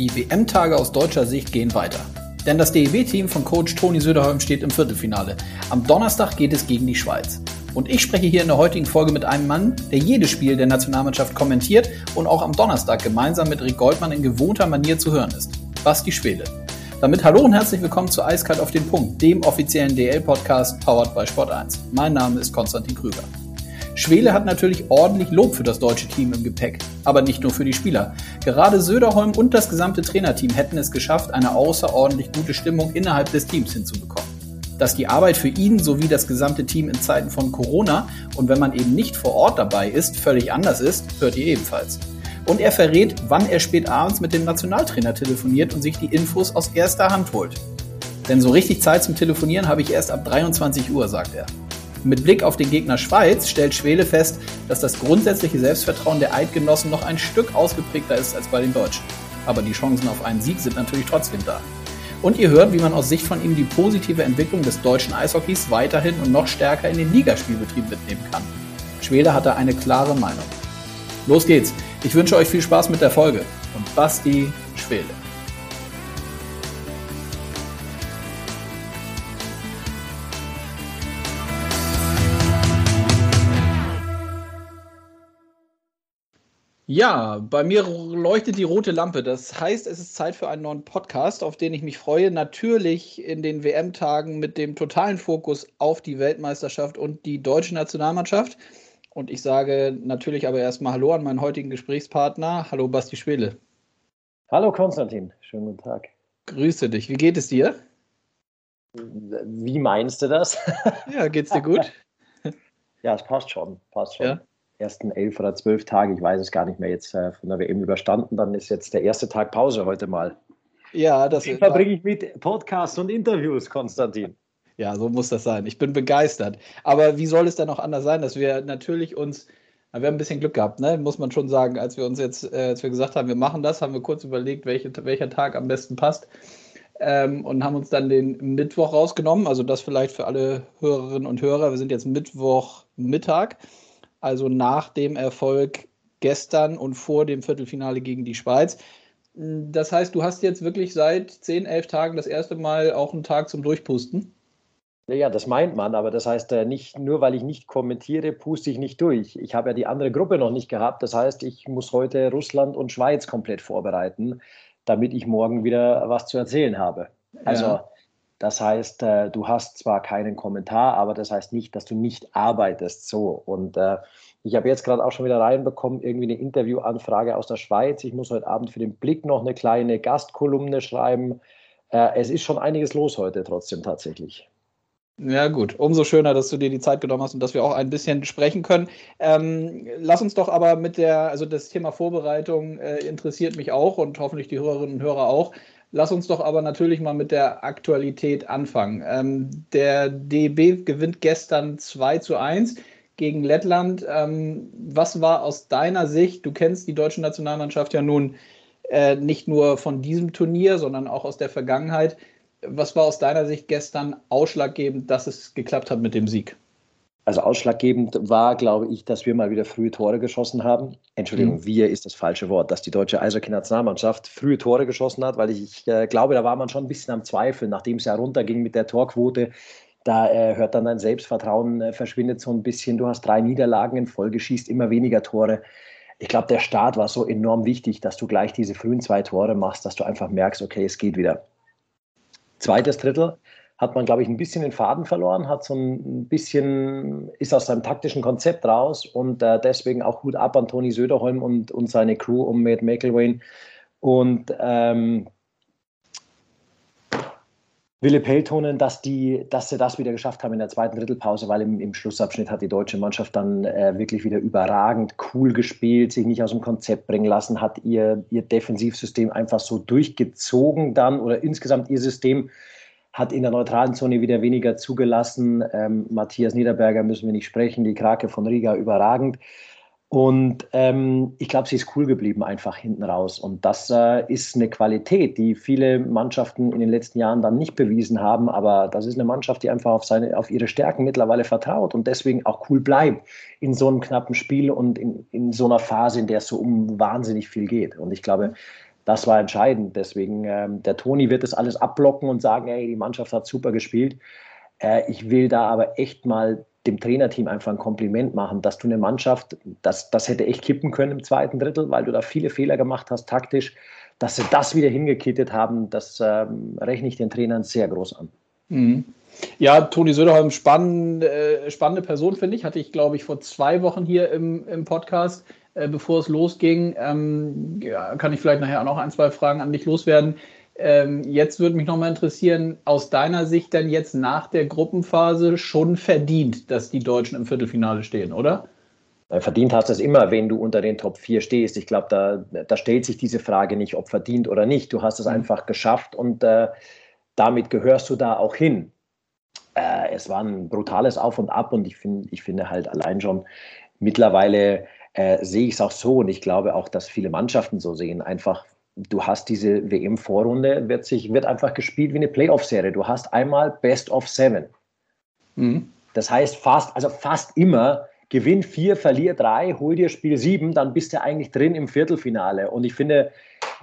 Die WM-Tage aus deutscher Sicht gehen weiter. Denn das DEB-Team von Coach Toni Söderholm steht im Viertelfinale. Am Donnerstag geht es gegen die Schweiz. Und ich spreche hier in der heutigen Folge mit einem Mann, der jedes Spiel der Nationalmannschaft kommentiert und auch am Donnerstag gemeinsam mit Rick Goldmann in gewohnter Manier zu hören ist. Basti Schwede. Damit hallo und herzlich willkommen zu Eiskalt auf den Punkt, dem offiziellen DL-Podcast powered by Sport 1. Mein Name ist Konstantin Krüger. Schwele hat natürlich ordentlich Lob für das deutsche Team im Gepäck, aber nicht nur für die Spieler. Gerade Söderholm und das gesamte Trainerteam hätten es geschafft, eine außerordentlich gute Stimmung innerhalb des Teams hinzubekommen. Dass die Arbeit für ihn sowie das gesamte Team in Zeiten von Corona und wenn man eben nicht vor Ort dabei ist, völlig anders ist, hört ihr ebenfalls. Und er verrät, wann er spät abends mit dem Nationaltrainer telefoniert und sich die Infos aus erster Hand holt. Denn so richtig Zeit zum Telefonieren habe ich erst ab 23 Uhr, sagt er. Mit Blick auf den Gegner Schweiz stellt Schwele fest, dass das grundsätzliche Selbstvertrauen der Eidgenossen noch ein Stück ausgeprägter ist als bei den Deutschen. Aber die Chancen auf einen Sieg sind natürlich trotzdem da. Und ihr hört, wie man aus Sicht von ihm die positive Entwicklung des deutschen Eishockeys weiterhin und noch stärker in den Ligaspielbetrieb mitnehmen kann. Schwede hat da eine klare Meinung. Los geht's. Ich wünsche euch viel Spaß mit der Folge. Und Basti Schwede. Ja, bei mir leuchtet die rote Lampe. Das heißt, es ist Zeit für einen neuen Podcast, auf den ich mich freue. Natürlich in den WM-Tagen mit dem totalen Fokus auf die Weltmeisterschaft und die deutsche Nationalmannschaft. Und ich sage natürlich aber erstmal Hallo an meinen heutigen Gesprächspartner. Hallo Basti Schwele. Hallo Konstantin, schönen guten Tag. Grüße dich. Wie geht es dir? Wie meinst du das? Ja, geht's dir gut? ja, es passt schon. Passt schon. Ja ersten elf oder zwölf Tage, ich weiß es gar nicht mehr, jetzt äh, von der WM überstanden. Dann ist jetzt der erste Tag Pause heute mal. Ja, das Den verbringe ich mit Podcasts und Interviews, Konstantin. Ja, so muss das sein. Ich bin begeistert. Aber wie soll es dann auch anders sein, dass wir natürlich uns, wir haben ein bisschen Glück gehabt, ne? muss man schon sagen, als wir uns jetzt, äh, als wir gesagt haben, wir machen das, haben wir kurz überlegt, welche, welcher Tag am besten passt. Ähm, und haben uns dann den Mittwoch rausgenommen. Also das vielleicht für alle Hörerinnen und Hörer. Wir sind jetzt Mittwochmittag also nach dem Erfolg gestern und vor dem Viertelfinale gegen die Schweiz. Das heißt, du hast jetzt wirklich seit 10, 11 Tagen das erste Mal auch einen Tag zum Durchpusten? Ja, das meint man, aber das heißt äh, nicht, nur weil ich nicht kommentiere, puste ich nicht durch. Ich habe ja die andere Gruppe noch nicht gehabt. Das heißt, ich muss heute Russland und Schweiz komplett vorbereiten, damit ich morgen wieder was zu erzählen habe. Also ja. Das heißt, äh, du hast zwar keinen Kommentar, aber das heißt nicht, dass du nicht arbeitest so. Und äh, ich habe jetzt gerade auch schon wieder reinbekommen, irgendwie eine Interviewanfrage aus der Schweiz. Ich muss heute Abend für den Blick noch eine kleine Gastkolumne schreiben. Äh, es ist schon einiges los heute trotzdem tatsächlich. Ja, gut. Umso schöner, dass du dir die Zeit genommen hast und dass wir auch ein bisschen sprechen können. Ähm, lass uns doch aber mit der, also das Thema Vorbereitung äh, interessiert mich auch und hoffentlich die Hörerinnen und Hörer auch. Lass uns doch aber natürlich mal mit der Aktualität anfangen. Ähm, der DB gewinnt gestern 2 zu 1 gegen Lettland. Ähm, was war aus deiner Sicht, du kennst die deutsche Nationalmannschaft ja nun äh, nicht nur von diesem Turnier, sondern auch aus der Vergangenheit. Was war aus deiner Sicht gestern ausschlaggebend, dass es geklappt hat mit dem Sieg? Also ausschlaggebend war, glaube ich, dass wir mal wieder frühe Tore geschossen haben. Entschuldigung, mhm. wir ist das falsche Wort, dass die deutsche Eishockey-Nationalmannschaft frühe Tore geschossen hat, weil ich, ich äh, glaube, da war man schon ein bisschen am Zweifeln, nachdem es ja runterging mit der Torquote. Da äh, hört dann dein Selbstvertrauen, äh, verschwindet so ein bisschen. Du hast drei Niederlagen in Folge, schießt immer weniger Tore. Ich glaube, der Start war so enorm wichtig, dass du gleich diese frühen zwei Tore machst, dass du einfach merkst, okay, es geht wieder. Zweites Drittel hat man, glaube ich, ein bisschen den Faden verloren, hat so ein bisschen, ist aus seinem taktischen Konzept raus und äh, deswegen auch Hut ab an Toni Söderholm und, und seine Crew um Matt McElwain. Und ähm, Wille Peltonen, dass, die, dass sie das wieder geschafft haben in der zweiten Drittelpause, weil im, im Schlussabschnitt hat die deutsche Mannschaft dann äh, wirklich wieder überragend cool gespielt, sich nicht aus dem Konzept bringen lassen, hat ihr, ihr Defensivsystem einfach so durchgezogen dann oder insgesamt ihr System hat in der neutralen Zone wieder weniger zugelassen. Ähm, Matthias Niederberger müssen wir nicht sprechen, die Krake von Riga überragend. Und ähm, ich glaube, sie ist cool geblieben einfach hinten raus. Und das äh, ist eine Qualität, die viele Mannschaften in den letzten Jahren dann nicht bewiesen haben. Aber das ist eine Mannschaft, die einfach auf, seine, auf ihre Stärken mittlerweile vertraut und deswegen auch cool bleibt in so einem knappen Spiel und in, in so einer Phase, in der es so um wahnsinnig viel geht. Und ich glaube, das war entscheidend. Deswegen, ähm, der Toni wird das alles abblocken und sagen, hey, die Mannschaft hat super gespielt. Äh, ich will da aber echt mal dem Trainerteam einfach ein Kompliment machen, dass du eine Mannschaft, das, das hätte echt kippen können im zweiten Drittel, weil du da viele Fehler gemacht hast, taktisch, dass sie das wieder hingekittet haben, das ähm, rechne ich den Trainern sehr groß an. Mhm. Ja, Toni Söderholm, spannende, äh, spannende Person, finde ich. Hatte ich, glaube ich, vor zwei Wochen hier im, im Podcast, äh, bevor es losging. Ähm, ja, kann ich vielleicht nachher auch noch ein, zwei Fragen an dich loswerden. Ähm, jetzt würde mich nochmal interessieren, aus deiner Sicht denn jetzt nach der Gruppenphase schon verdient, dass die Deutschen im Viertelfinale stehen, oder? Äh, verdient hast du es immer, wenn du unter den Top 4 stehst. Ich glaube, da, da stellt sich diese Frage nicht, ob verdient oder nicht. Du hast es mhm. einfach geschafft und äh, damit gehörst du da auch hin. Äh, es war ein brutales Auf und Ab und ich, find, ich finde halt allein schon mittlerweile äh, sehe ich es auch so und ich glaube auch, dass viele Mannschaften so sehen. Einfach du hast diese WM-Vorrunde, wird, sich, wird einfach gespielt wie eine Playoff-Serie. Du hast einmal Best of Seven. Mhm. Das heißt, fast, also fast immer gewinn vier, verlier drei, hol dir Spiel sieben, dann bist du eigentlich drin im Viertelfinale. Und ich finde,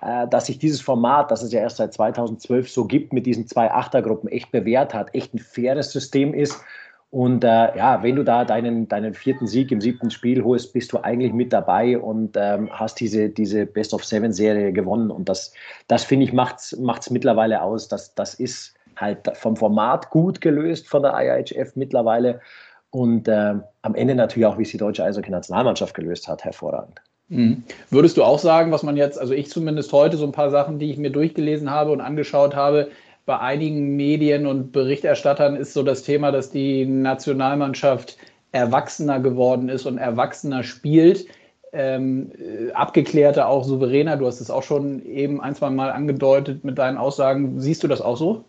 äh, dass sich dieses Format, das es ja erst seit 2012 so gibt, mit diesen zwei Achtergruppen echt bewährt hat, echt ein faires System ist und äh, ja, wenn du da deinen, deinen vierten Sieg im siebten Spiel holst, bist du eigentlich mit dabei und ähm, hast diese, diese Best of Seven Serie gewonnen. Und das, das finde ich, macht es mittlerweile aus. Das, das ist halt vom Format gut gelöst von der IIHF mittlerweile. Und äh, am Ende natürlich auch, wie es die deutsche Eishockey-Nationalmannschaft gelöst hat, hervorragend. Mhm. Würdest du auch sagen, was man jetzt, also ich zumindest heute, so ein paar Sachen, die ich mir durchgelesen habe und angeschaut habe, bei einigen Medien und Berichterstattern ist so das Thema, dass die Nationalmannschaft erwachsener geworden ist und erwachsener spielt. Ähm, äh, abgeklärter, auch souveräner. Du hast es auch schon eben ein, zwei Mal angedeutet mit deinen Aussagen. Siehst du das auch so?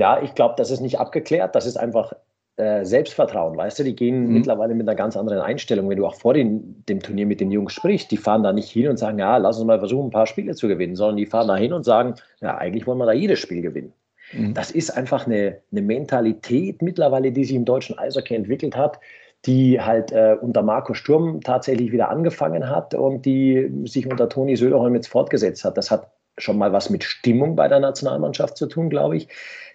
Ja, ich glaube, das ist nicht abgeklärt. Das ist einfach äh, Selbstvertrauen, weißt du, die gehen mhm. mittlerweile mit einer ganz anderen Einstellung. Wenn du auch vor den, dem Turnier mit den Jungs sprichst, die fahren da nicht hin und sagen, ja, lass uns mal versuchen, ein paar Spiele zu gewinnen, sondern die fahren da hin und sagen, ja, eigentlich wollen wir da jedes Spiel gewinnen. Mhm. Das ist einfach eine, eine Mentalität mittlerweile, die sich im deutschen Eishockey entwickelt hat, die halt äh, unter Marco Sturm tatsächlich wieder angefangen hat und die sich unter Toni Söderholm jetzt fortgesetzt hat. Das hat schon mal was mit Stimmung bei der Nationalmannschaft zu tun, glaube ich,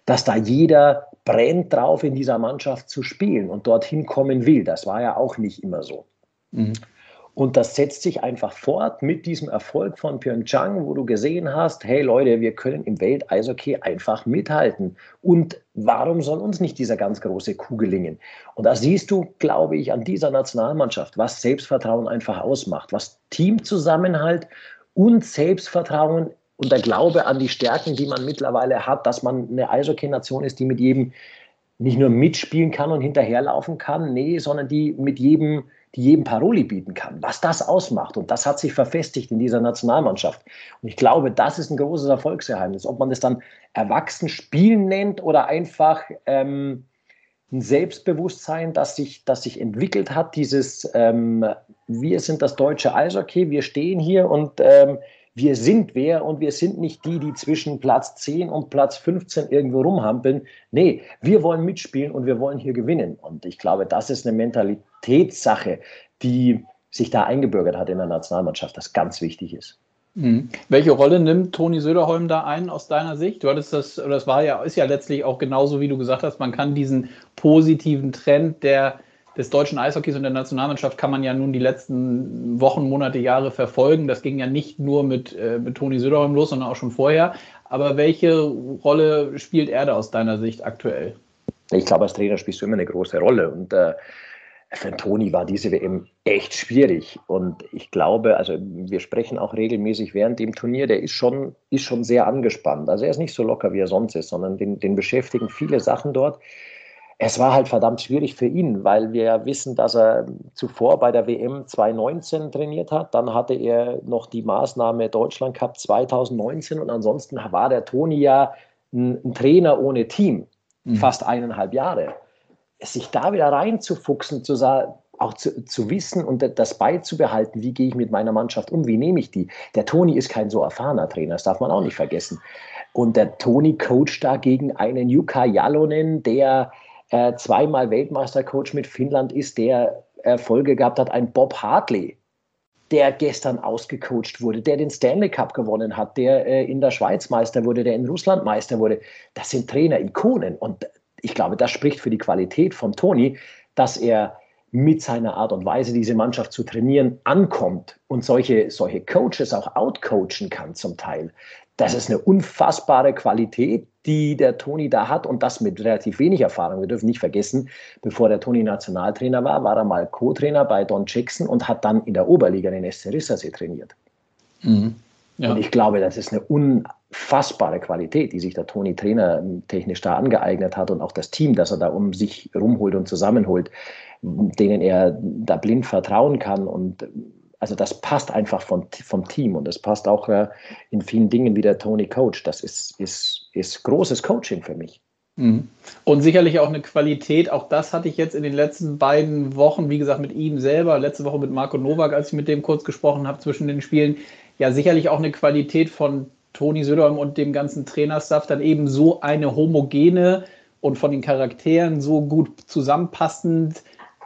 dass da jeder brennt drauf, in dieser Mannschaft zu spielen und dorthin kommen will. Das war ja auch nicht immer so. Mhm. Und das setzt sich einfach fort mit diesem Erfolg von Pyeongchang, wo du gesehen hast, hey Leute, wir können im Welteishockey einfach mithalten. Und warum soll uns nicht dieser ganz große Kuh gelingen? Und da siehst du, glaube ich, an dieser Nationalmannschaft, was Selbstvertrauen einfach ausmacht, was Teamzusammenhalt und Selbstvertrauen und der Glaube an die Stärken, die man mittlerweile hat, dass man eine Eishockey-Nation ist, die mit jedem nicht nur mitspielen kann und hinterherlaufen kann, nee, sondern die mit jedem, die jedem Paroli bieten kann. Was das ausmacht. Und das hat sich verfestigt in dieser Nationalmannschaft. Und ich glaube, das ist ein großes Erfolgsgeheimnis. Ob man das dann erwachsen spielen nennt oder einfach ähm, ein Selbstbewusstsein, das sich, das sich entwickelt hat, dieses ähm, wir sind das deutsche Eishockey, wir stehen hier und ähm, wir sind wer und wir sind nicht die, die zwischen Platz 10 und Platz 15 irgendwo rumhampeln. Nee, wir wollen mitspielen und wir wollen hier gewinnen. Und ich glaube, das ist eine Mentalitätssache, die sich da eingebürgert hat in der Nationalmannschaft, das ganz wichtig ist. Mhm. Welche Rolle nimmt Toni Söderholm da ein aus deiner Sicht? Du hattest das, das war ja, ist ja letztlich auch genauso, wie du gesagt hast, man kann diesen positiven Trend der des deutschen Eishockeys und der Nationalmannschaft kann man ja nun die letzten Wochen, Monate, Jahre verfolgen. Das ging ja nicht nur mit, äh, mit Toni Söderholm los, sondern auch schon vorher. Aber welche Rolle spielt er da aus deiner Sicht aktuell? Ich glaube, als Trainer spielst du immer eine große Rolle. Und äh, für Toni war diese WM echt schwierig. Und ich glaube, also wir sprechen auch regelmäßig während dem Turnier, der ist schon, ist schon sehr angespannt. Also er ist nicht so locker, wie er sonst ist, sondern den, den beschäftigen viele Sachen dort es war halt verdammt schwierig für ihn, weil wir ja wissen, dass er zuvor bei der WM 2019 trainiert hat. Dann hatte er noch die Maßnahme Deutschland Cup 2019 und ansonsten war der Toni ja ein, Trainer ohne Team, mhm. fast eineinhalb Jahre. Sich da wieder reinzufuchsen, zu sagen, auch zu, zu, wissen und das beizubehalten, wie gehe ich mit meiner Mannschaft um, wie nehme ich die. Der Toni ist kein so erfahrener Trainer, das darf man auch nicht vergessen. Und der Toni coacht da gegen einen Jukka Jalonen, der äh, zweimal Weltmeistercoach mit Finnland ist, der Erfolge gehabt hat, ein Bob Hartley, der gestern ausgecoacht wurde, der den Stanley Cup gewonnen hat, der äh, in der Schweiz Meister wurde, der in Russland Meister wurde. Das sind Trainer-Ikonen. Und ich glaube, das spricht für die Qualität von Toni, dass er mit seiner Art und Weise, diese Mannschaft zu trainieren, ankommt und solche, solche Coaches auch outcoachen kann zum Teil. Das ist eine unfassbare Qualität, die der Toni da hat und das mit relativ wenig Erfahrung. Wir dürfen nicht vergessen, bevor der Toni Nationaltrainer war, war er mal Co-Trainer bei Don Jackson und hat dann in der Oberliga den SC Rissersee trainiert. Mhm. Ja. Und ich glaube, das ist eine unfassbare Qualität, die sich der Toni Trainer technisch da angeeignet hat und auch das Team, das er da um sich rumholt und zusammenholt, denen er da blind vertrauen kann und also das passt einfach vom, vom Team und das passt auch äh, in vielen Dingen wie der Tony Coach. Das ist, ist, ist großes Coaching für mich. Mhm. Und sicherlich auch eine Qualität, auch das hatte ich jetzt in den letzten beiden Wochen, wie gesagt, mit ihm selber, letzte Woche mit Marco Nowak, als ich mit dem kurz gesprochen habe zwischen den Spielen, ja sicherlich auch eine Qualität von Toni Söderholm und dem ganzen Trainerstaff, dann eben so eine homogene und von den Charakteren so gut zusammenpassend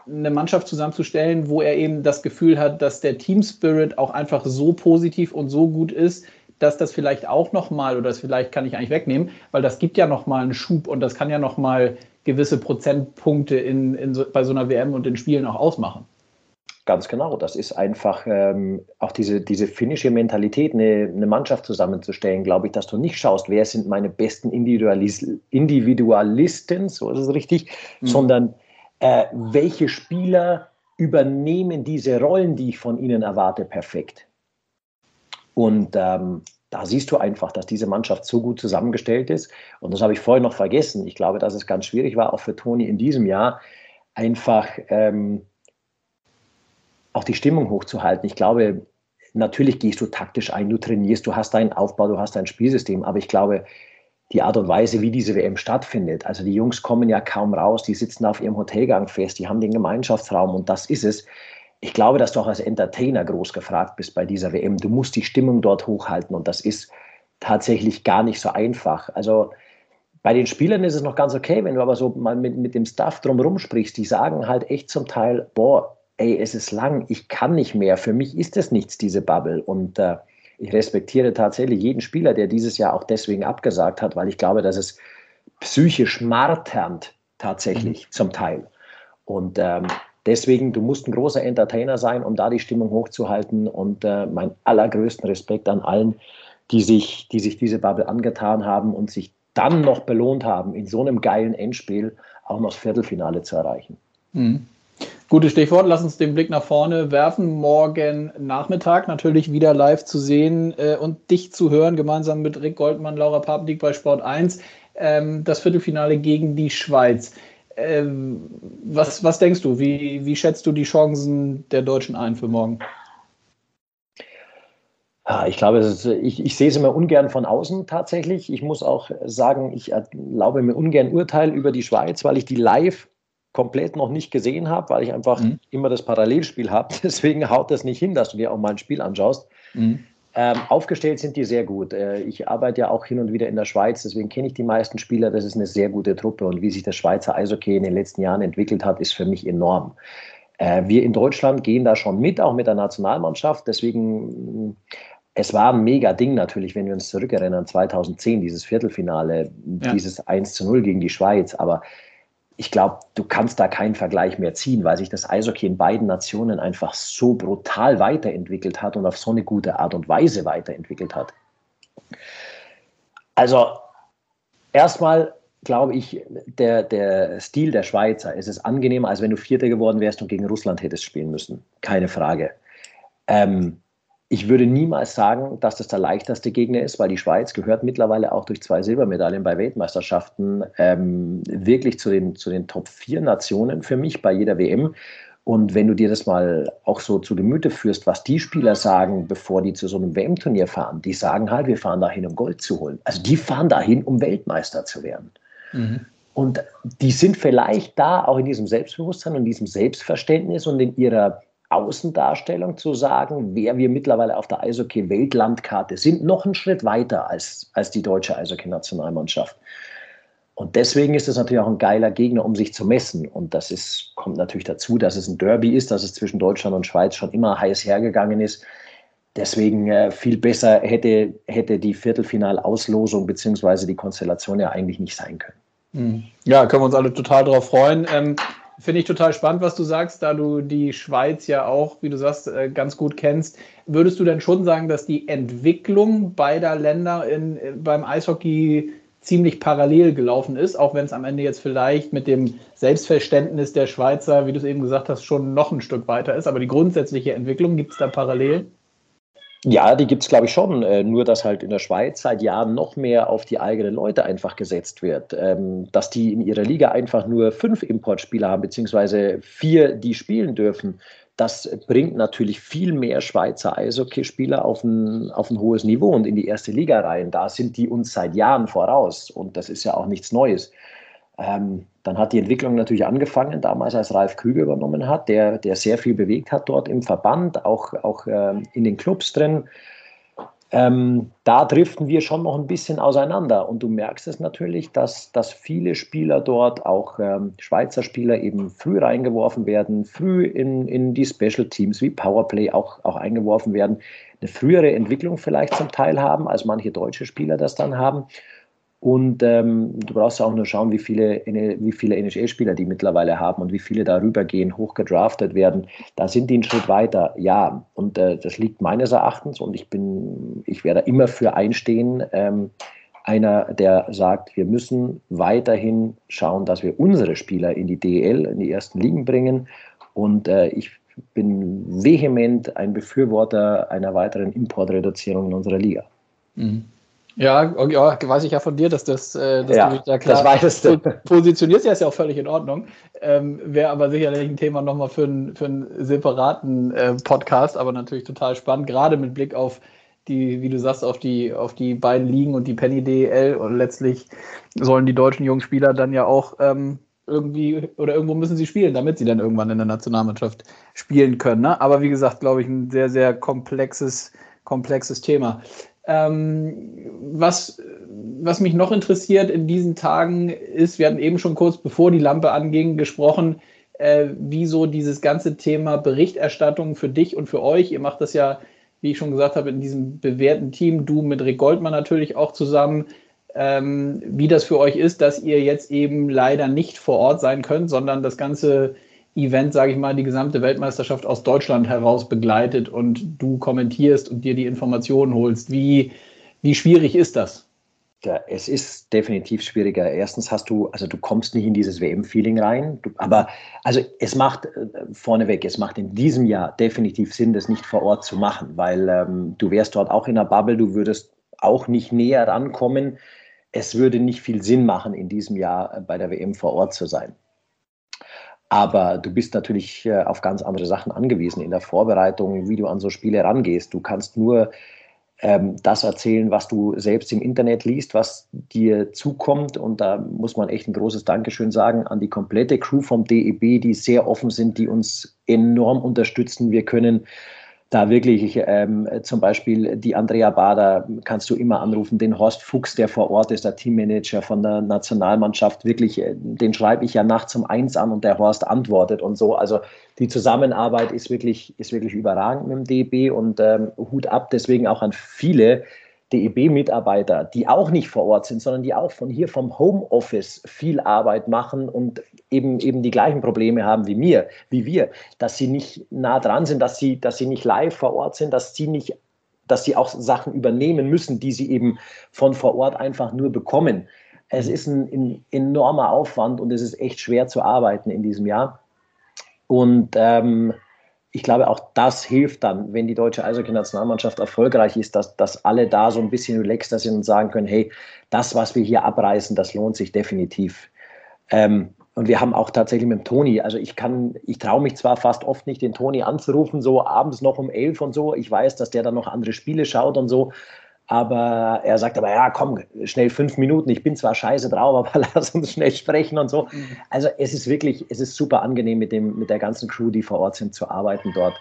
eine Mannschaft zusammenzustellen, wo er eben das Gefühl hat, dass der Team Spirit auch einfach so positiv und so gut ist, dass das vielleicht auch nochmal, oder das vielleicht kann ich eigentlich wegnehmen, weil das gibt ja nochmal einen Schub und das kann ja nochmal gewisse Prozentpunkte in, in so, bei so einer WM und in Spielen auch ausmachen. Ganz genau. Das ist einfach ähm, auch diese, diese finnische Mentalität, eine, eine, Mannschaft zusammenzustellen, glaube ich, dass du nicht schaust, wer sind meine besten Individualis Individualisten, so ist es richtig, mhm. sondern äh, welche Spieler übernehmen diese Rollen, die ich von ihnen erwarte, perfekt. Und ähm, da siehst du einfach, dass diese Mannschaft so gut zusammengestellt ist. Und das habe ich vorhin noch vergessen. Ich glaube, dass es ganz schwierig war, auch für Toni in diesem Jahr, einfach ähm, auch die Stimmung hochzuhalten. Ich glaube, natürlich gehst du taktisch ein, du trainierst, du hast deinen Aufbau, du hast dein Spielsystem, aber ich glaube, die Art und Weise, wie diese WM stattfindet. Also die Jungs kommen ja kaum raus, die sitzen auf ihrem Hotelgang fest, die haben den Gemeinschaftsraum und das ist es. Ich glaube, dass du auch als Entertainer groß gefragt bist bei dieser WM. Du musst die Stimmung dort hochhalten und das ist tatsächlich gar nicht so einfach. Also bei den Spielern ist es noch ganz okay, wenn du aber so mal mit, mit dem Staff drumherum sprichst, die sagen halt echt zum Teil, boah, ey, es ist lang, ich kann nicht mehr, für mich ist es nichts, diese Bubble. Und äh, ich respektiere tatsächlich jeden Spieler, der dieses Jahr auch deswegen abgesagt hat, weil ich glaube, dass es psychisch marternd tatsächlich mhm. zum Teil. Und ähm, deswegen, du musst ein großer Entertainer sein, um da die Stimmung hochzuhalten. Und äh, mein allergrößten Respekt an allen, die sich, die sich diese Bubble angetan haben und sich dann noch belohnt haben, in so einem geilen Endspiel auch noch das Viertelfinale zu erreichen. Mhm. Gutes Stichwort. Lass uns den Blick nach vorne werfen. Morgen Nachmittag natürlich wieder live zu sehen äh, und dich zu hören, gemeinsam mit Rick Goldmann, Laura Papnik bei Sport 1. Ähm, das Viertelfinale gegen die Schweiz. Ähm, was, was denkst du? Wie, wie schätzt du die Chancen der Deutschen ein für morgen? Ich glaube, ist, ich, ich, sehe es immer ungern von außen tatsächlich. Ich muss auch sagen, ich erlaube mir ungern Urteil über die Schweiz, weil ich die live komplett noch nicht gesehen habe, weil ich einfach mhm. immer das Parallelspiel habe. Deswegen haut das nicht hin, dass du dir auch mal ein Spiel anschaust. Mhm. Ähm, aufgestellt sind die sehr gut. Äh, ich arbeite ja auch hin und wieder in der Schweiz, deswegen kenne ich die meisten Spieler. Das ist eine sehr gute Truppe und wie sich das Schweizer Eishockey in den letzten Jahren entwickelt hat, ist für mich enorm. Äh, wir in Deutschland gehen da schon mit, auch mit der Nationalmannschaft. Deswegen es war ein mega Ding natürlich, wenn wir uns zurückerinnern, 2010, dieses Viertelfinale, ja. dieses 1 zu 0 gegen die Schweiz. Aber ich glaube, du kannst da keinen Vergleich mehr ziehen, weil sich das Eishockey in beiden Nationen einfach so brutal weiterentwickelt hat und auf so eine gute Art und Weise weiterentwickelt hat. Also erstmal glaube ich, der, der Stil der Schweizer ist es angenehmer, als wenn du Vierter geworden wärst und gegen Russland hättest spielen müssen. Keine Frage. Ähm, ich würde niemals sagen, dass das der leichteste Gegner ist, weil die Schweiz gehört mittlerweile auch durch zwei Silbermedaillen bei Weltmeisterschaften ähm, wirklich zu den, zu den Top 4 Nationen für mich bei jeder WM. Und wenn du dir das mal auch so zu Gemüte führst, was die Spieler sagen, bevor die zu so einem WM-Turnier fahren, die sagen halt, wir fahren dahin, um Gold zu holen. Also die fahren dahin, um Weltmeister zu werden. Mhm. Und die sind vielleicht da auch in diesem Selbstbewusstsein und diesem Selbstverständnis und in ihrer Außendarstellung zu sagen, wer wir mittlerweile auf der Eishockey-Weltlandkarte sind, noch einen Schritt weiter als, als die deutsche Eishockey-Nationalmannschaft. Und deswegen ist es natürlich auch ein geiler Gegner, um sich zu messen. Und das ist, kommt natürlich dazu, dass es ein Derby ist, dass es zwischen Deutschland und Schweiz schon immer heiß hergegangen ist. Deswegen äh, viel besser hätte, hätte die Viertelfinalauslosung bzw. die Konstellation ja eigentlich nicht sein können. Hm. Ja, können wir uns alle total drauf freuen. Ähm, Finde ich total spannend, was du sagst, da du die Schweiz ja auch, wie du sagst, äh, ganz gut kennst. Würdest du denn schon sagen, dass die Entwicklung beider Länder in, beim Eishockey ziemlich parallel gelaufen ist, auch wenn es am Ende jetzt vielleicht mit dem Selbstverständnis der Schweizer, wie du es eben gesagt hast, schon noch ein Stück weiter ist. Aber die grundsätzliche Entwicklung gibt es da parallel? Ja, die gibt es, glaube ich, schon. Äh, nur, dass halt in der Schweiz seit Jahren noch mehr auf die eigenen Leute einfach gesetzt wird. Ähm, dass die in ihrer Liga einfach nur fünf Importspieler haben, beziehungsweise vier, die spielen dürfen. Das bringt natürlich viel mehr Schweizer Eishockeyspieler auf ein, auf ein hohes Niveau und in die erste Liga rein. Da sind die uns seit Jahren voraus und das ist ja auch nichts Neues. Ähm, dann hat die Entwicklung natürlich angefangen, damals als Ralf Krüger übernommen hat, der, der sehr viel bewegt hat dort im Verband, auch, auch ähm, in den Clubs drin. Ähm, da driften wir schon noch ein bisschen auseinander. Und du merkst es natürlich, dass, dass viele Spieler dort, auch ähm, Schweizer Spieler, eben früh reingeworfen werden, früh in, in die Special Teams wie Powerplay auch, auch eingeworfen werden, eine frühere Entwicklung vielleicht zum Teil haben, als manche deutsche Spieler das dann haben. Und ähm, du brauchst auch nur schauen, wie viele, wie viele NHL-Spieler die mittlerweile haben und wie viele darüber gehen, hochgedraftet werden. Da sind die einen Schritt weiter, ja. Und äh, das liegt meines Erachtens und ich bin, ich werde immer für einstehen. Ähm, einer, der sagt, wir müssen weiterhin schauen, dass wir unsere Spieler in die DEL, in die ersten Ligen bringen. Und äh, ich bin vehement ein Befürworter einer weiteren Importreduzierung in unserer Liga. Mhm. Ja, ja, weiß ich ja von dir, dass, das, äh, dass ja, du dich da klar das positionierst. Ja, ist ja auch völlig in Ordnung. Ähm, Wäre aber sicherlich ein Thema nochmal für, ein, für einen separaten äh, Podcast, aber natürlich total spannend, gerade mit Blick auf die, wie du sagst, auf die, auf die beiden Ligen und die Penny DL und letztlich sollen die deutschen jungen Spieler dann ja auch ähm, irgendwie oder irgendwo müssen sie spielen, damit sie dann irgendwann in der Nationalmannschaft spielen können. Ne? Aber wie gesagt, glaube ich, ein sehr, sehr komplexes, komplexes Thema. Ähm, was, was mich noch interessiert in diesen Tagen ist, wir hatten eben schon kurz bevor die Lampe anging gesprochen, äh, wie so dieses ganze Thema Berichterstattung für dich und für euch, ihr macht das ja, wie ich schon gesagt habe, in diesem bewährten Team, du mit Rick Goldmann natürlich auch zusammen, ähm, wie das für euch ist, dass ihr jetzt eben leider nicht vor Ort sein könnt, sondern das ganze Event, sage ich mal, die gesamte Weltmeisterschaft aus Deutschland heraus begleitet und du kommentierst und dir die Informationen holst. Wie, wie schwierig ist das? Ja, es ist definitiv schwieriger. Erstens hast du, also du kommst nicht in dieses WM-Feeling rein, du, aber also es macht äh, vorneweg, es macht in diesem Jahr definitiv Sinn, das nicht vor Ort zu machen, weil ähm, du wärst dort auch in der Bubble, du würdest auch nicht näher rankommen. Es würde nicht viel Sinn machen, in diesem Jahr äh, bei der WM vor Ort zu sein. Aber du bist natürlich äh, auf ganz andere Sachen angewiesen in der Vorbereitung, wie du an so Spiele rangehst. Du kannst nur ähm, das erzählen, was du selbst im Internet liest, was dir zukommt. Und da muss man echt ein großes Dankeschön sagen an die komplette Crew vom DEB, die sehr offen sind, die uns enorm unterstützen. Wir können da wirklich ähm, zum Beispiel die Andrea Bader kannst du immer anrufen, den Horst Fuchs, der vor Ort ist, der Teammanager von der Nationalmannschaft, wirklich, äh, den schreibe ich ja nachts um eins an und der Horst antwortet und so. Also die Zusammenarbeit ist wirklich, ist wirklich überragend mit dem DEB und ähm, Hut ab deswegen auch an viele, DEB-Mitarbeiter, die auch nicht vor Ort sind, sondern die auch von hier vom Homeoffice viel Arbeit machen und eben, eben die gleichen Probleme haben wie mir, wie wir, dass sie nicht nah dran sind, dass sie, dass sie nicht live vor Ort sind, dass sie nicht, dass sie auch Sachen übernehmen müssen, die sie eben von vor Ort einfach nur bekommen. Es ist ein, ein enormer Aufwand und es ist echt schwer zu arbeiten in diesem Jahr. Und ähm, ich glaube, auch das hilft dann, wenn die deutsche Eishockey-Nationalmannschaft erfolgreich ist, dass, dass alle da so ein bisschen relaxter sind und sagen können, hey, das, was wir hier abreißen, das lohnt sich definitiv. Ähm, und wir haben auch tatsächlich mit dem Toni, also ich kann, ich traue mich zwar fast oft nicht, den Toni anzurufen, so abends noch um elf und so. Ich weiß, dass der dann noch andere Spiele schaut und so. Aber er sagt aber, ja, komm, schnell fünf Minuten. Ich bin zwar scheiße drauf, aber lass uns schnell sprechen und so. Mhm. Also es ist wirklich, es ist super angenehm mit, dem, mit der ganzen Crew, die vor Ort sind, zu arbeiten dort.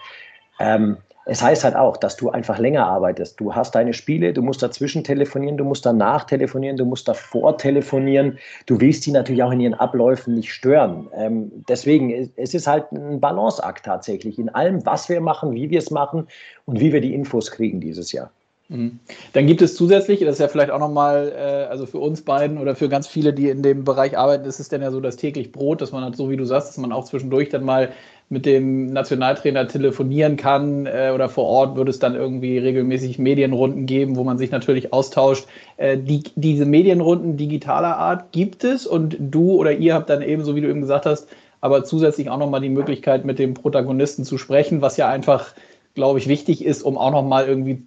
Ähm, es heißt halt auch, dass du einfach länger arbeitest. Du hast deine Spiele, du musst dazwischen telefonieren, du musst danach telefonieren, du musst davor telefonieren. Du willst die natürlich auch in ihren Abläufen nicht stören. Ähm, deswegen, es ist halt ein Balanceakt tatsächlich in allem, was wir machen, wie wir es machen und wie wir die Infos kriegen dieses Jahr. Mhm. Dann gibt es zusätzlich, das ist ja vielleicht auch nochmal, äh, also für uns beiden oder für ganz viele, die in dem Bereich arbeiten, ist es dann ja so das täglich Brot, dass man halt so wie du sagst, dass man auch zwischendurch dann mal mit dem Nationaltrainer telefonieren kann äh, oder vor Ort würde es dann irgendwie regelmäßig Medienrunden geben, wo man sich natürlich austauscht. Äh, die, diese Medienrunden digitaler Art gibt es und du oder ihr habt dann eben, so wie du eben gesagt hast, aber zusätzlich auch nochmal die Möglichkeit, mit dem Protagonisten zu sprechen, was ja einfach, glaube ich, wichtig ist, um auch nochmal irgendwie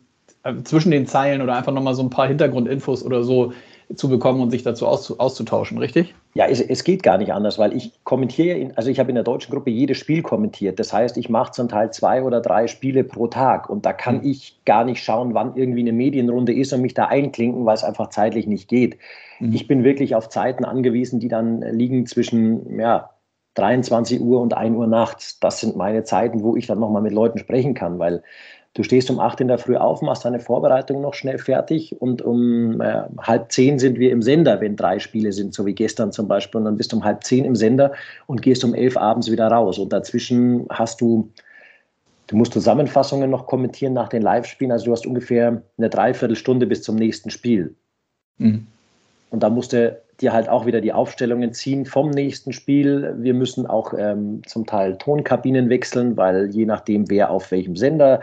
zwischen den Zeilen oder einfach nochmal so ein paar Hintergrundinfos oder so zu bekommen und sich dazu auszutauschen, richtig? Ja, es, es geht gar nicht anders, weil ich kommentiere, in, also ich habe in der deutschen Gruppe jedes Spiel kommentiert. Das heißt, ich mache zum Teil zwei oder drei Spiele pro Tag und da kann mhm. ich gar nicht schauen, wann irgendwie eine Medienrunde ist und mich da einklinken, weil es einfach zeitlich nicht geht. Mhm. Ich bin wirklich auf Zeiten angewiesen, die dann liegen zwischen ja, 23 Uhr und 1 Uhr nachts. Das sind meine Zeiten, wo ich dann nochmal mit Leuten sprechen kann, weil Du stehst um acht in der Früh auf, machst deine Vorbereitung noch schnell fertig und um äh, halb zehn sind wir im Sender, wenn drei Spiele sind, so wie gestern zum Beispiel. Und dann bist du um halb zehn im Sender und gehst um elf abends wieder raus. Und dazwischen hast du, du musst Zusammenfassungen noch kommentieren nach den Live-Spielen. Also du hast ungefähr eine Dreiviertelstunde bis zum nächsten Spiel. Mhm. Und da musst du dir halt auch wieder die Aufstellungen ziehen vom nächsten Spiel. Wir müssen auch ähm, zum Teil Tonkabinen wechseln, weil je nachdem, wer auf welchem Sender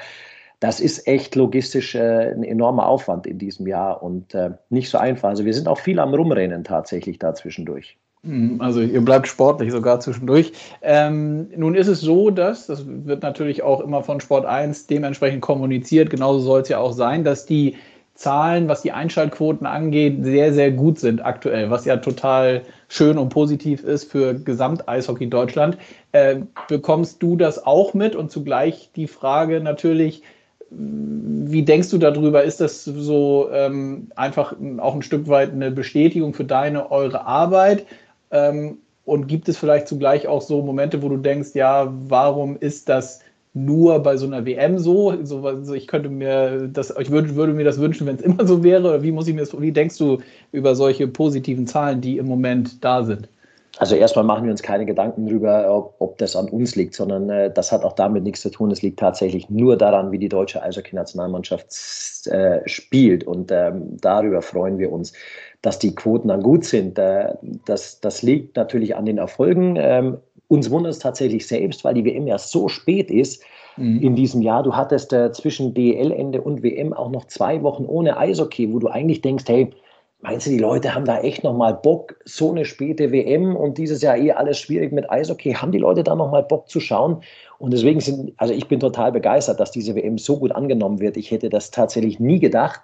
das ist echt logistisch äh, ein enormer Aufwand in diesem Jahr und äh, nicht so einfach. Also wir sind auch viel am Rumrennen tatsächlich da zwischendurch. Mhm, also ihr bleibt sportlich sogar zwischendurch. Ähm, nun ist es so, dass, das wird natürlich auch immer von Sport 1 dementsprechend kommuniziert, genauso soll es ja auch sein, dass die Zahlen, was die Einschaltquoten angeht, sehr, sehr gut sind aktuell, was ja total schön und positiv ist für Gesamt-Eishockey Deutschland. Äh, bekommst du das auch mit? Und zugleich die Frage natürlich, wie denkst du darüber? Ist das so ähm, einfach auch ein Stück weit eine Bestätigung für deine, eure Arbeit? Ähm, und gibt es vielleicht zugleich auch so Momente, wo du denkst, ja, warum ist das nur bei so einer WM so? so also ich könnte mir das, ich würde, würde mir das wünschen, wenn es immer so wäre. Oder wie muss ich mir das, wie denkst du über solche positiven Zahlen, die im Moment da sind? Also erstmal machen wir uns keine Gedanken darüber, ob, ob das an uns liegt, sondern äh, das hat auch damit nichts zu tun. Es liegt tatsächlich nur daran, wie die deutsche Eishockey-Nationalmannschaft äh, spielt. Und ähm, darüber freuen wir uns, dass die Quoten dann gut sind. Äh, das, das liegt natürlich an den Erfolgen. Ähm, uns wundert es tatsächlich selbst, weil die WM ja so spät ist mhm. in diesem Jahr. Du hattest äh, zwischen DEL-Ende und WM auch noch zwei Wochen ohne Eishockey, wo du eigentlich denkst, hey, Meinst du, die Leute haben da echt nochmal Bock, so eine späte WM und dieses Jahr eh alles schwierig mit Eishockey? Haben die Leute da nochmal Bock zu schauen? Und deswegen sind, also ich bin total begeistert, dass diese WM so gut angenommen wird. Ich hätte das tatsächlich nie gedacht.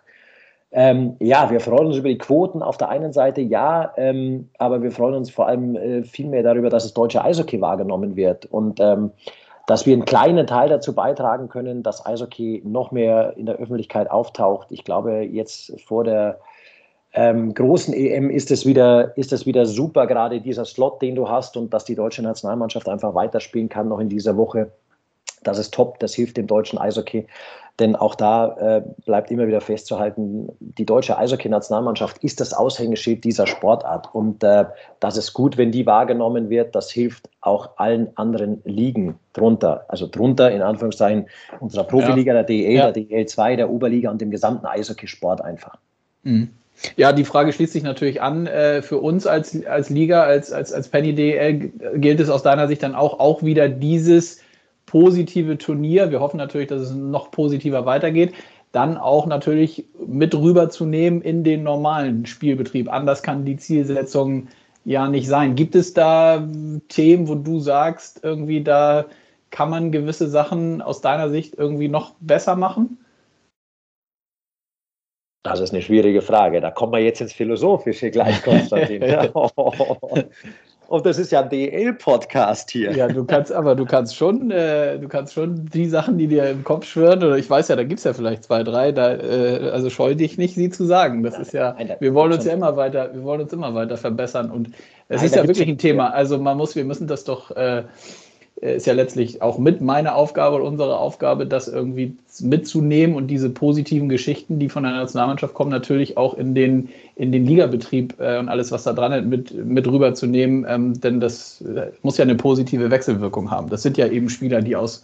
Ähm, ja, wir freuen uns über die Quoten auf der einen Seite, ja, ähm, aber wir freuen uns vor allem äh, viel mehr darüber, dass das deutsche Eishockey wahrgenommen wird und ähm, dass wir einen kleinen Teil dazu beitragen können, dass Eishockey noch mehr in der Öffentlichkeit auftaucht. Ich glaube, jetzt vor der ähm, großen EM ist es wieder, ist es wieder super, gerade dieser Slot, den du hast und dass die deutsche Nationalmannschaft einfach weiterspielen kann noch in dieser Woche. Das ist top, das hilft dem deutschen Eishockey. Denn auch da äh, bleibt immer wieder festzuhalten, die deutsche Eishockey-Nationalmannschaft ist das Aushängeschild dieser Sportart. Und äh, das ist gut, wenn die wahrgenommen wird. Das hilft auch allen anderen Ligen drunter. Also drunter in Anführungszeichen unserer Profiliga, ja. der DEL, ja. der DEL2, der Oberliga und dem gesamten Eishockey-Sport einfach. Mhm. Ja, die Frage schließt sich natürlich an. Äh, für uns als, als Liga, als, als, als Penny DL gilt es aus deiner Sicht dann auch, auch wieder dieses positive Turnier. Wir hoffen natürlich, dass es noch positiver weitergeht. Dann auch natürlich mit rüberzunehmen in den normalen Spielbetrieb. Anders kann die Zielsetzung ja nicht sein. Gibt es da Themen, wo du sagst, irgendwie da kann man gewisse Sachen aus deiner Sicht irgendwie noch besser machen? Das ist eine schwierige Frage. Da kommen wir jetzt ins Philosophische gleich, Konstantin. Und das ist ja ein DL-Podcast hier. Ja, du kannst, aber du kannst schon, äh, du kannst schon die Sachen, die dir im Kopf schwören, oder ich weiß ja, da gibt es ja vielleicht zwei, drei, da, äh, also scheu dich nicht, sie zu sagen. Das nein, ist ja, nein, wir wollen uns ja immer weiter, wir wollen uns immer weiter verbessern. Und es ist ja wirklich ein Thema. Also man muss, wir müssen das doch. Äh, äh, ist ja letztlich auch mit meiner Aufgabe und unsere Aufgabe, das irgendwie mitzunehmen und diese positiven Geschichten, die von der Nationalmannschaft kommen, natürlich auch in den, in den Ligabetrieb äh, und alles, was da dran ist, mit, mit rüberzunehmen. Ähm, denn das äh, muss ja eine positive Wechselwirkung haben. Das sind ja eben Spieler, die aus,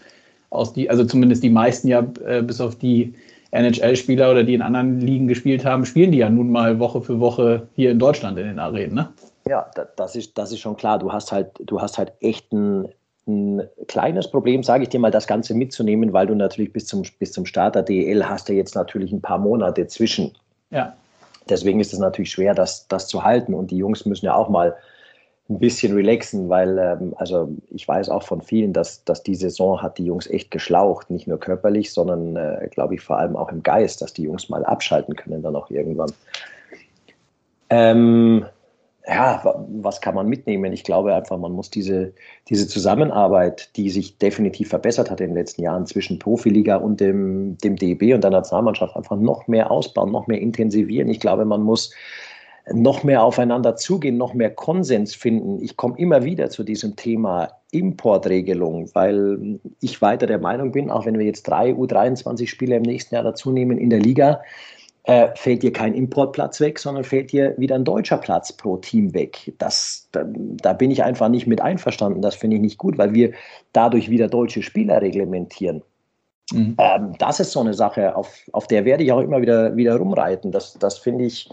aus die, also zumindest die meisten ja, äh, bis auf die NHL-Spieler oder die in anderen Ligen gespielt haben, spielen die ja nun mal Woche für Woche hier in Deutschland in den Arenen. Ne? Ja, das ist, das ist schon klar. Du hast halt, du hast halt echt ein, ein kleines Problem, sage ich dir mal, das Ganze mitzunehmen, weil du natürlich bis zum, bis zum Start der DEL hast ja jetzt natürlich ein paar Monate zwischen. Ja. Deswegen ist es natürlich schwer, das, das zu halten. Und die Jungs müssen ja auch mal ein bisschen relaxen, weil ähm, also ich weiß auch von vielen, dass, dass die Saison hat die Jungs echt geschlaucht, nicht nur körperlich, sondern äh, glaube ich vor allem auch im Geist, dass die Jungs mal abschalten können dann auch irgendwann. Ähm, ja, was kann man mitnehmen? Ich glaube einfach, man muss diese, diese Zusammenarbeit, die sich definitiv verbessert hat in den letzten Jahren zwischen Profiliga und dem, dem DEB und der Nationalmannschaft einfach noch mehr ausbauen, noch mehr intensivieren. Ich glaube, man muss noch mehr aufeinander zugehen, noch mehr Konsens finden. Ich komme immer wieder zu diesem Thema Importregelung, weil ich weiter der Meinung bin, auch wenn wir jetzt drei U23-Spieler im nächsten Jahr dazu nehmen in der Liga, äh, fällt dir kein Importplatz weg, sondern fällt dir wieder ein deutscher Platz pro Team weg. Das, da, da bin ich einfach nicht mit einverstanden. Das finde ich nicht gut, weil wir dadurch wieder deutsche Spieler reglementieren. Mhm. Ähm, das ist so eine Sache, auf, auf der werde ich auch immer wieder, wieder rumreiten. Das, das finde ich,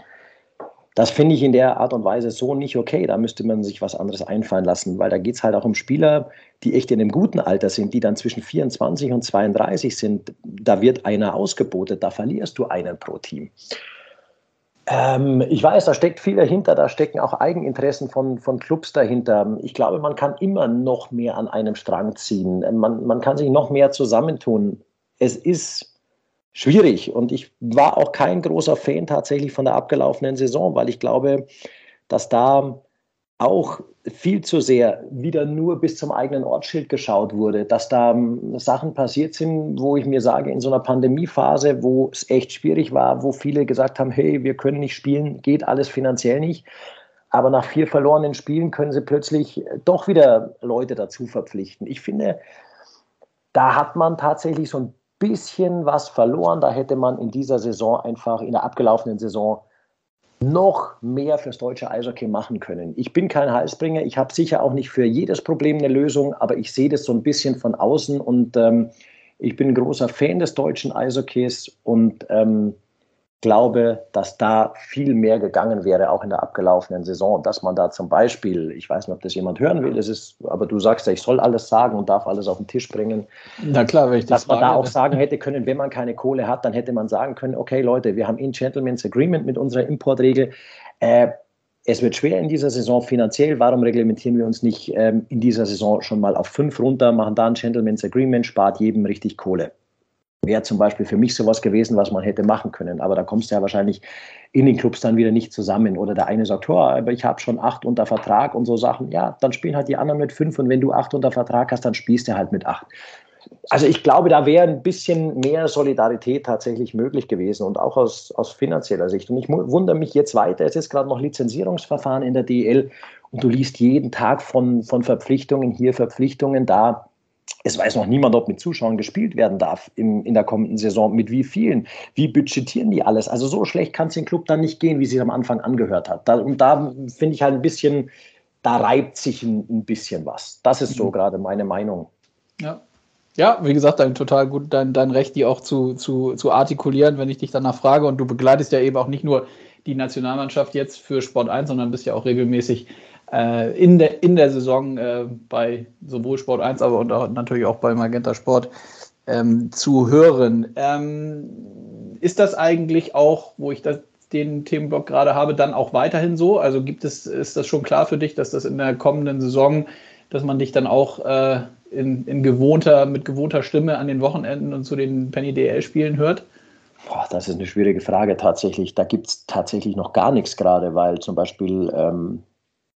das finde ich in der Art und Weise so nicht okay. Da müsste man sich was anderes einfallen lassen, weil da geht es halt auch um Spieler, die echt in einem guten Alter sind, die dann zwischen 24 und 32 sind. Da wird einer ausgebotet, da verlierst du einen pro Team. Ähm, ich weiß, da steckt viel dahinter, da stecken auch Eigeninteressen von, von Clubs dahinter. Ich glaube, man kann immer noch mehr an einem Strang ziehen. Man, man kann sich noch mehr zusammentun. Es ist schwierig. Und ich war auch kein großer Fan tatsächlich von der abgelaufenen Saison, weil ich glaube, dass da auch viel zu sehr wieder nur bis zum eigenen Ortsschild geschaut wurde, dass da ähm, Sachen passiert sind, wo ich mir sage, in so einer Pandemiephase, wo es echt schwierig war, wo viele gesagt haben, hey, wir können nicht spielen, geht alles finanziell nicht. Aber nach vier verlorenen Spielen können sie plötzlich doch wieder Leute dazu verpflichten. Ich finde, da hat man tatsächlich so ein bisschen was verloren. Da hätte man in dieser Saison einfach, in der abgelaufenen Saison, noch mehr fürs deutsche Eishockey machen können. Ich bin kein Halsbringer, ich habe sicher auch nicht für jedes Problem eine Lösung, aber ich sehe das so ein bisschen von außen und ähm, ich bin ein großer Fan des deutschen Eishockeys und ähm, glaube, dass da viel mehr gegangen wäre, auch in der abgelaufenen Saison. Dass man da zum Beispiel, ich weiß nicht, ob das jemand hören will, es ist, aber du sagst ja, ich soll alles sagen und darf alles auf den Tisch bringen. Na klar, wenn ich das Dass man frage, da auch sagen hätte können, wenn man keine Kohle hat, dann hätte man sagen können, okay Leute, wir haben in Gentleman's Agreement mit unserer Importregel. Äh, es wird schwer in dieser Saison finanziell. Warum reglementieren wir uns nicht ähm, in dieser Saison schon mal auf fünf runter, machen da ein Gentleman's Agreement, spart jedem richtig Kohle? Wäre zum Beispiel für mich sowas gewesen, was man hätte machen können. Aber da kommst du ja wahrscheinlich in den Clubs dann wieder nicht zusammen. Oder der eine sagt, oh, aber ich habe schon acht unter Vertrag und so Sachen. Ja, dann spielen halt die anderen mit fünf und wenn du acht unter Vertrag hast, dann spielst du halt mit acht. Also ich glaube, da wäre ein bisschen mehr Solidarität tatsächlich möglich gewesen und auch aus, aus finanzieller Sicht. Und ich wundere mich jetzt weiter, es ist gerade noch Lizenzierungsverfahren in der DL und du liest jeden Tag von, von Verpflichtungen hier, Verpflichtungen da es weiß noch niemand, ob mit Zuschauern gespielt werden darf in, in der kommenden Saison, mit wie vielen, wie budgetieren die alles. Also so schlecht kann es den Club dann nicht gehen, wie sie am Anfang angehört hat. Da, und da finde ich halt ein bisschen, da reibt sich ein, ein bisschen was. Das ist so mhm. gerade meine Meinung. Ja. Ja, wie gesagt, dein total gut, dein, dein Recht, die auch zu, zu, zu artikulieren, wenn ich dich danach frage. Und du begleitest ja eben auch nicht nur die Nationalmannschaft jetzt für Sport 1, sondern bist ja auch regelmäßig äh, in, der, in der Saison äh, bei sowohl Sport 1, aber und auch, natürlich auch bei Magenta Sport ähm, zu hören. Ähm, ist das eigentlich auch, wo ich das, den Themenblock gerade habe, dann auch weiterhin so? Also gibt es, ist das schon klar für dich, dass das in der kommenden Saison, dass man dich dann auch äh, in, in gewohnter, mit gewohnter Stimme an den Wochenenden und zu den Penny DL-Spielen hört? Boah, das ist eine schwierige Frage tatsächlich. Da gibt es tatsächlich noch gar nichts gerade, weil zum Beispiel ähm,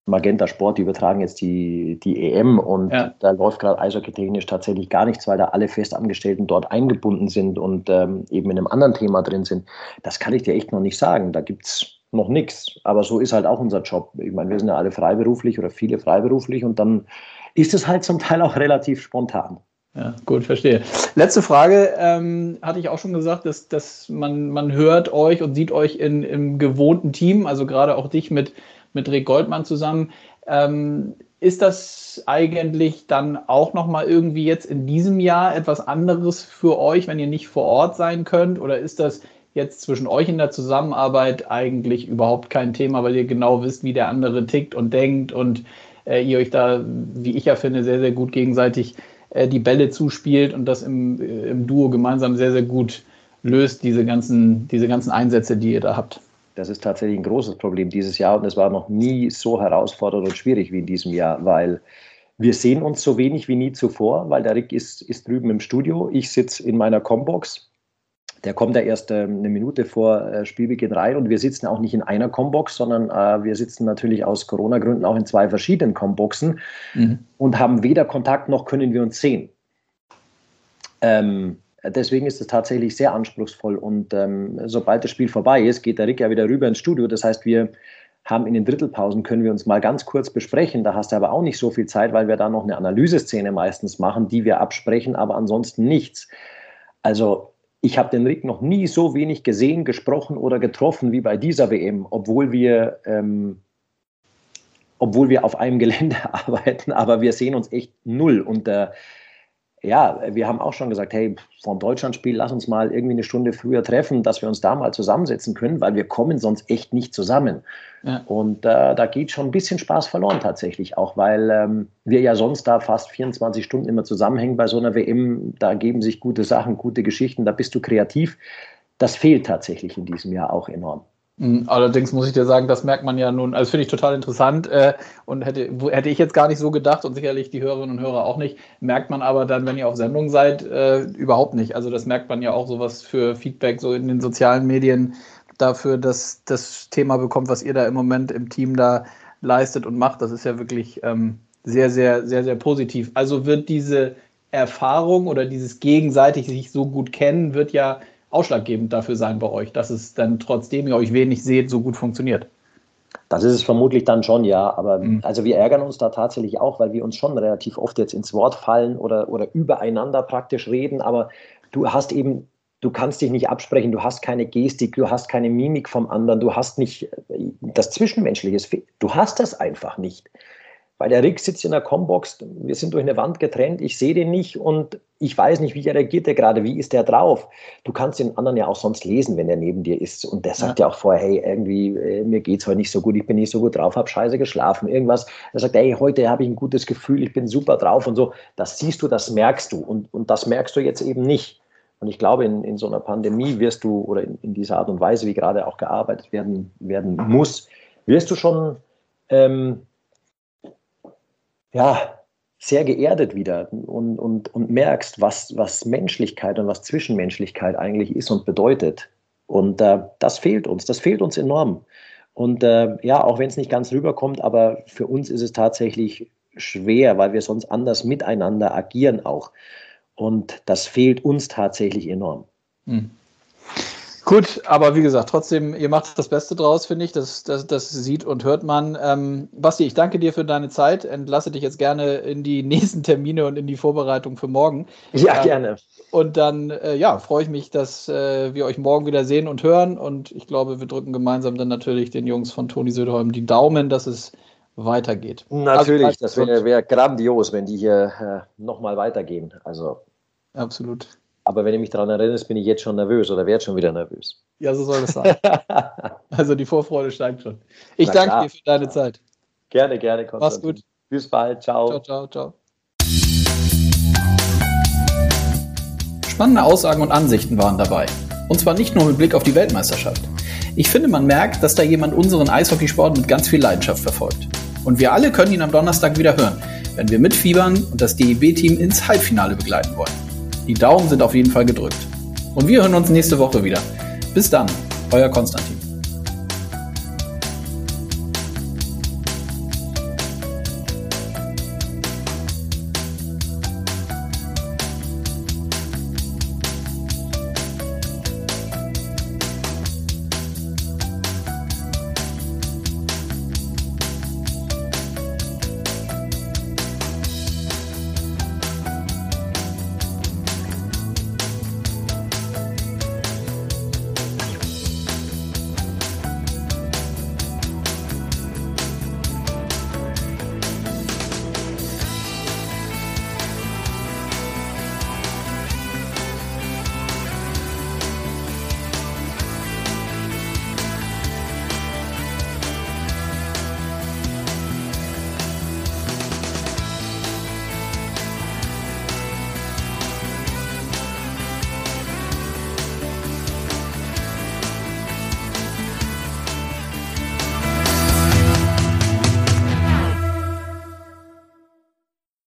Magenta Sport, die übertragen jetzt die, die EM und ja. da läuft gerade eishockey-technisch tatsächlich gar nichts, weil da alle Festangestellten dort eingebunden sind und ähm, eben in einem anderen Thema drin sind. Das kann ich dir echt noch nicht sagen. Da gibt es noch nichts. Aber so ist halt auch unser Job. Ich meine, wir sind ja alle freiberuflich oder viele freiberuflich und dann ist es halt zum Teil auch relativ spontan. Ja, gut, verstehe. Letzte Frage, ähm, hatte ich auch schon gesagt, dass, dass man, man hört euch und sieht euch in, im gewohnten Team, also gerade auch dich mit, mit Rick Goldmann zusammen. Ähm, ist das eigentlich dann auch nochmal irgendwie jetzt in diesem Jahr etwas anderes für euch, wenn ihr nicht vor Ort sein könnt? Oder ist das jetzt zwischen euch in der Zusammenarbeit eigentlich überhaupt kein Thema, weil ihr genau wisst, wie der andere tickt und denkt und äh, ihr euch da, wie ich ja finde, sehr, sehr gut gegenseitig äh, die Bälle zuspielt und das im, äh, im Duo gemeinsam sehr, sehr gut löst, diese ganzen, diese ganzen Einsätze, die ihr da habt. Das ist tatsächlich ein großes Problem dieses Jahr und es war noch nie so herausfordernd und schwierig wie in diesem Jahr, weil wir sehen uns so wenig wie nie zuvor, weil der Rick ist, ist drüben im Studio, ich sitze in meiner Combox der kommt ja erst äh, eine Minute vor äh, Spielbeginn rein und wir sitzen auch nicht in einer Combox, sondern äh, wir sitzen natürlich aus Corona-Gründen auch in zwei verschiedenen Comboxen mhm. und haben weder Kontakt noch können wir uns sehen. Ähm, deswegen ist es tatsächlich sehr anspruchsvoll und ähm, sobald das Spiel vorbei ist, geht der Rick ja wieder rüber ins Studio. Das heißt, wir haben in den Drittelpausen, können wir uns mal ganz kurz besprechen. Da hast du aber auch nicht so viel Zeit, weil wir da noch eine Analyseszene meistens machen, die wir absprechen, aber ansonsten nichts. Also ich habe den Rick noch nie so wenig gesehen, gesprochen oder getroffen wie bei dieser WM, obwohl wir, ähm, obwohl wir auf einem Gelände arbeiten, aber wir sehen uns echt null. Und äh, ja, wir haben auch schon gesagt, hey, vom Deutschlandspiel, lass uns mal irgendwie eine Stunde früher treffen, dass wir uns da mal zusammensetzen können, weil wir kommen sonst echt nicht zusammen. Ja. Und äh, da geht schon ein bisschen Spaß verloren tatsächlich auch, weil ähm, wir ja sonst da fast 24 Stunden immer zusammenhängen bei so einer WM. Da geben sich gute Sachen, gute Geschichten, da bist du kreativ. Das fehlt tatsächlich in diesem Jahr auch enorm. Hm, allerdings muss ich dir sagen, das merkt man ja nun, also finde ich total interessant äh, und hätte, hätte ich jetzt gar nicht so gedacht und sicherlich die Hörerinnen und Hörer auch nicht, merkt man aber dann, wenn ihr auf Sendung seid, äh, überhaupt nicht. Also das merkt man ja auch sowas für Feedback so in den sozialen Medien dafür, dass das Thema bekommt, was ihr da im Moment im Team da leistet und macht. Das ist ja wirklich ähm, sehr, sehr, sehr, sehr positiv. Also wird diese Erfahrung oder dieses gegenseitig sich so gut kennen, wird ja ausschlaggebend dafür sein bei euch, dass es dann trotzdem ihr euch wenig seht, so gut funktioniert? Das ist es vermutlich dann schon, ja. Aber mhm. also wir ärgern uns da tatsächlich auch, weil wir uns schon relativ oft jetzt ins Wort fallen oder, oder übereinander praktisch reden. Aber du hast eben, du kannst dich nicht absprechen, du hast keine Gestik, du hast keine Mimik vom anderen, du hast nicht das Zwischenmenschliche. Du hast das einfach nicht. Weil der Rick sitzt in der Combox, wir sind durch eine Wand getrennt, ich sehe den nicht und ich weiß nicht, wie reagiert der gerade, wie ist der drauf. Du kannst den anderen ja auch sonst lesen, wenn der neben dir ist. Und der sagt ja, ja auch vorher, hey, irgendwie, äh, mir geht es heute nicht so gut, ich bin nicht so gut drauf, habe scheiße geschlafen, irgendwas. Er sagt, hey, heute habe ich ein gutes Gefühl, ich bin super drauf und so. Das siehst du, das merkst du. Und, und das merkst du jetzt eben nicht. Und ich glaube, in, in so einer Pandemie wirst du, oder in, in dieser Art und Weise, wie gerade auch gearbeitet werden, werden muss, wirst du schon ähm, ja, sehr geerdet wieder und, und, und merkst, was, was Menschlichkeit und was Zwischenmenschlichkeit eigentlich ist und bedeutet. Und äh, das fehlt uns, das fehlt uns enorm. Und äh, ja, auch wenn es nicht ganz rüberkommt, aber für uns ist es tatsächlich schwer, weil wir sonst anders miteinander agieren auch. Und das fehlt uns tatsächlich enorm. Hm. Gut, aber wie gesagt, trotzdem, ihr macht das Beste draus, finde ich. Das, das, das sieht und hört man. Ähm, Basti, ich danke dir für deine Zeit. Entlasse dich jetzt gerne in die nächsten Termine und in die Vorbereitung für morgen. Ja, ähm, gerne. Und dann, äh, ja, freue ich mich, dass äh, wir euch morgen wieder sehen und hören. Und ich glaube, wir drücken gemeinsam dann natürlich den Jungs von Toni Söderholm die Daumen, dass es weitergeht. Natürlich, also, das wäre wär grandios, wenn die hier äh, nochmal weitergehen. Also. Absolut. Aber wenn ich mich daran erinnere, bin ich jetzt schon nervös oder werde schon wieder nervös. Ja, so soll es sein. also die Vorfreude steigt schon. Ich Na danke klar. dir für deine Zeit. Gerne, gerne. Konstantin. Mach's gut. Bis bald. Ciao. Ciao, ciao, ciao. Spannende Aussagen und Ansichten waren dabei. Und zwar nicht nur mit Blick auf die Weltmeisterschaft. Ich finde, man merkt, dass da jemand unseren Eishockeysport mit ganz viel Leidenschaft verfolgt. Und wir alle können ihn am Donnerstag wieder hören, wenn wir mitfiebern und das DEB-Team ins Halbfinale begleiten wollen. Die Daumen sind auf jeden Fall gedrückt. Und wir hören uns nächste Woche wieder. Bis dann, euer Konstantin.